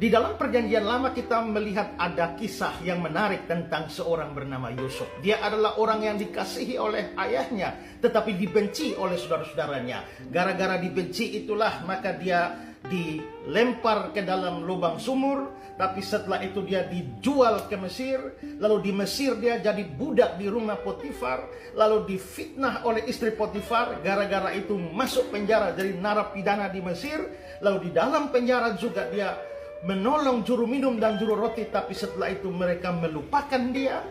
Di dalam perjanjian lama kita melihat ada kisah yang menarik tentang seorang bernama Yusuf. Dia adalah orang yang dikasihi oleh ayahnya, tetapi dibenci oleh saudara-saudaranya. Gara-gara dibenci itulah maka dia dilempar ke dalam lubang sumur, tapi setelah itu dia dijual ke Mesir, lalu di Mesir dia jadi budak di rumah Potifar, lalu difitnah oleh istri Potifar, gara-gara itu masuk penjara jadi narapidana di Mesir, lalu di dalam penjara juga dia menolong juru minum dan juru roti tapi setelah itu mereka melupakan dia.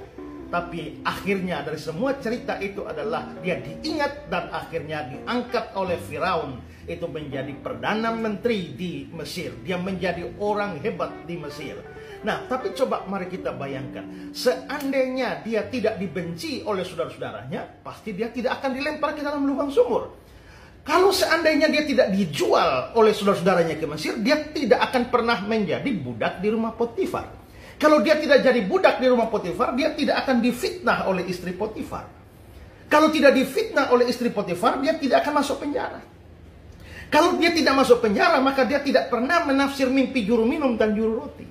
Tapi akhirnya dari semua cerita itu adalah dia diingat dan akhirnya diangkat oleh Firaun. Itu menjadi perdana menteri di Mesir. Dia menjadi orang hebat di Mesir. Nah, tapi coba mari kita bayangkan, seandainya dia tidak dibenci oleh saudara-saudaranya, pasti dia tidak akan dilempar ke dalam lubang sumur. Kalau seandainya dia tidak dijual oleh saudara-saudaranya ke Mesir, dia tidak akan pernah menjadi budak di rumah Potifar. Kalau dia tidak jadi budak di rumah Potifar, dia tidak akan difitnah oleh istri Potifar. Kalau tidak difitnah oleh istri Potifar, dia tidak akan masuk penjara. Kalau dia tidak masuk penjara, maka dia tidak pernah menafsir mimpi juru minum dan juru roti.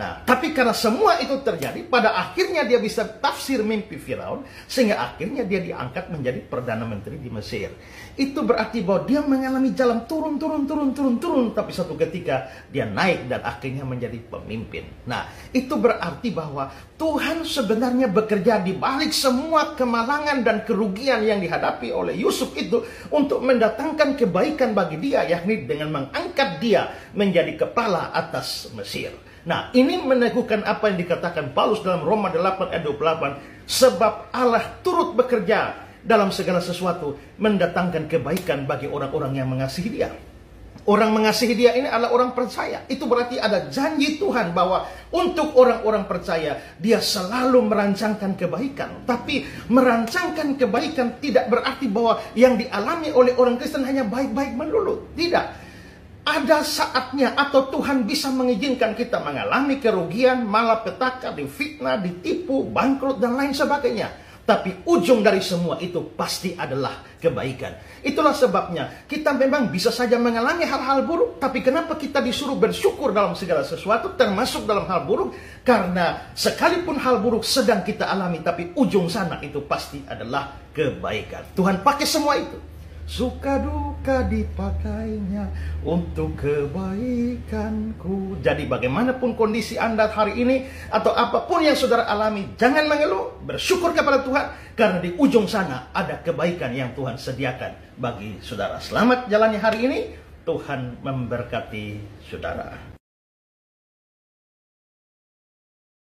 Nah, tapi karena semua itu terjadi, pada akhirnya dia bisa tafsir mimpi Firaun, sehingga akhirnya dia diangkat menjadi Perdana Menteri di Mesir. Itu berarti bahwa dia mengalami jalan turun, turun, turun, turun, turun, tapi satu ketika dia naik dan akhirnya menjadi pemimpin. Nah, itu berarti bahwa Tuhan sebenarnya bekerja di balik semua kemalangan dan kerugian yang dihadapi oleh Yusuf itu untuk mendatangkan kebaikan bagi dia, yakni dengan mengangkat dia menjadi kepala atas Mesir. Nah, ini meneguhkan apa yang dikatakan Paulus dalam Roma 8 ayat 28. Sebab Allah turut bekerja dalam segala sesuatu mendatangkan kebaikan bagi orang-orang yang mengasihi dia. Orang mengasihi dia ini adalah orang percaya. Itu berarti ada janji Tuhan bahwa untuk orang-orang percaya dia selalu merancangkan kebaikan. Tapi merancangkan kebaikan tidak berarti bahwa yang dialami oleh orang Kristen hanya baik-baik melulu. Tidak ada saatnya atau Tuhan bisa mengizinkan kita mengalami kerugian, malapetaka, difitnah, ditipu, bangkrut dan lain sebagainya. Tapi ujung dari semua itu pasti adalah kebaikan. Itulah sebabnya kita memang bisa saja mengalami hal-hal buruk, tapi kenapa kita disuruh bersyukur dalam segala sesuatu, termasuk dalam hal buruk? Karena sekalipun hal buruk sedang kita alami, tapi ujung sana itu pasti adalah kebaikan. Tuhan pakai semua itu. Suka duka dipakainya untuk kebaikanku. Jadi bagaimanapun kondisi Anda hari ini atau apa pun yang saudara alami, jangan mengeluh, bersyukur kepada Tuhan karena di ujung sana ada kebaikan yang Tuhan sediakan bagi saudara. Selamat jalannya hari ini, Tuhan memberkati saudara.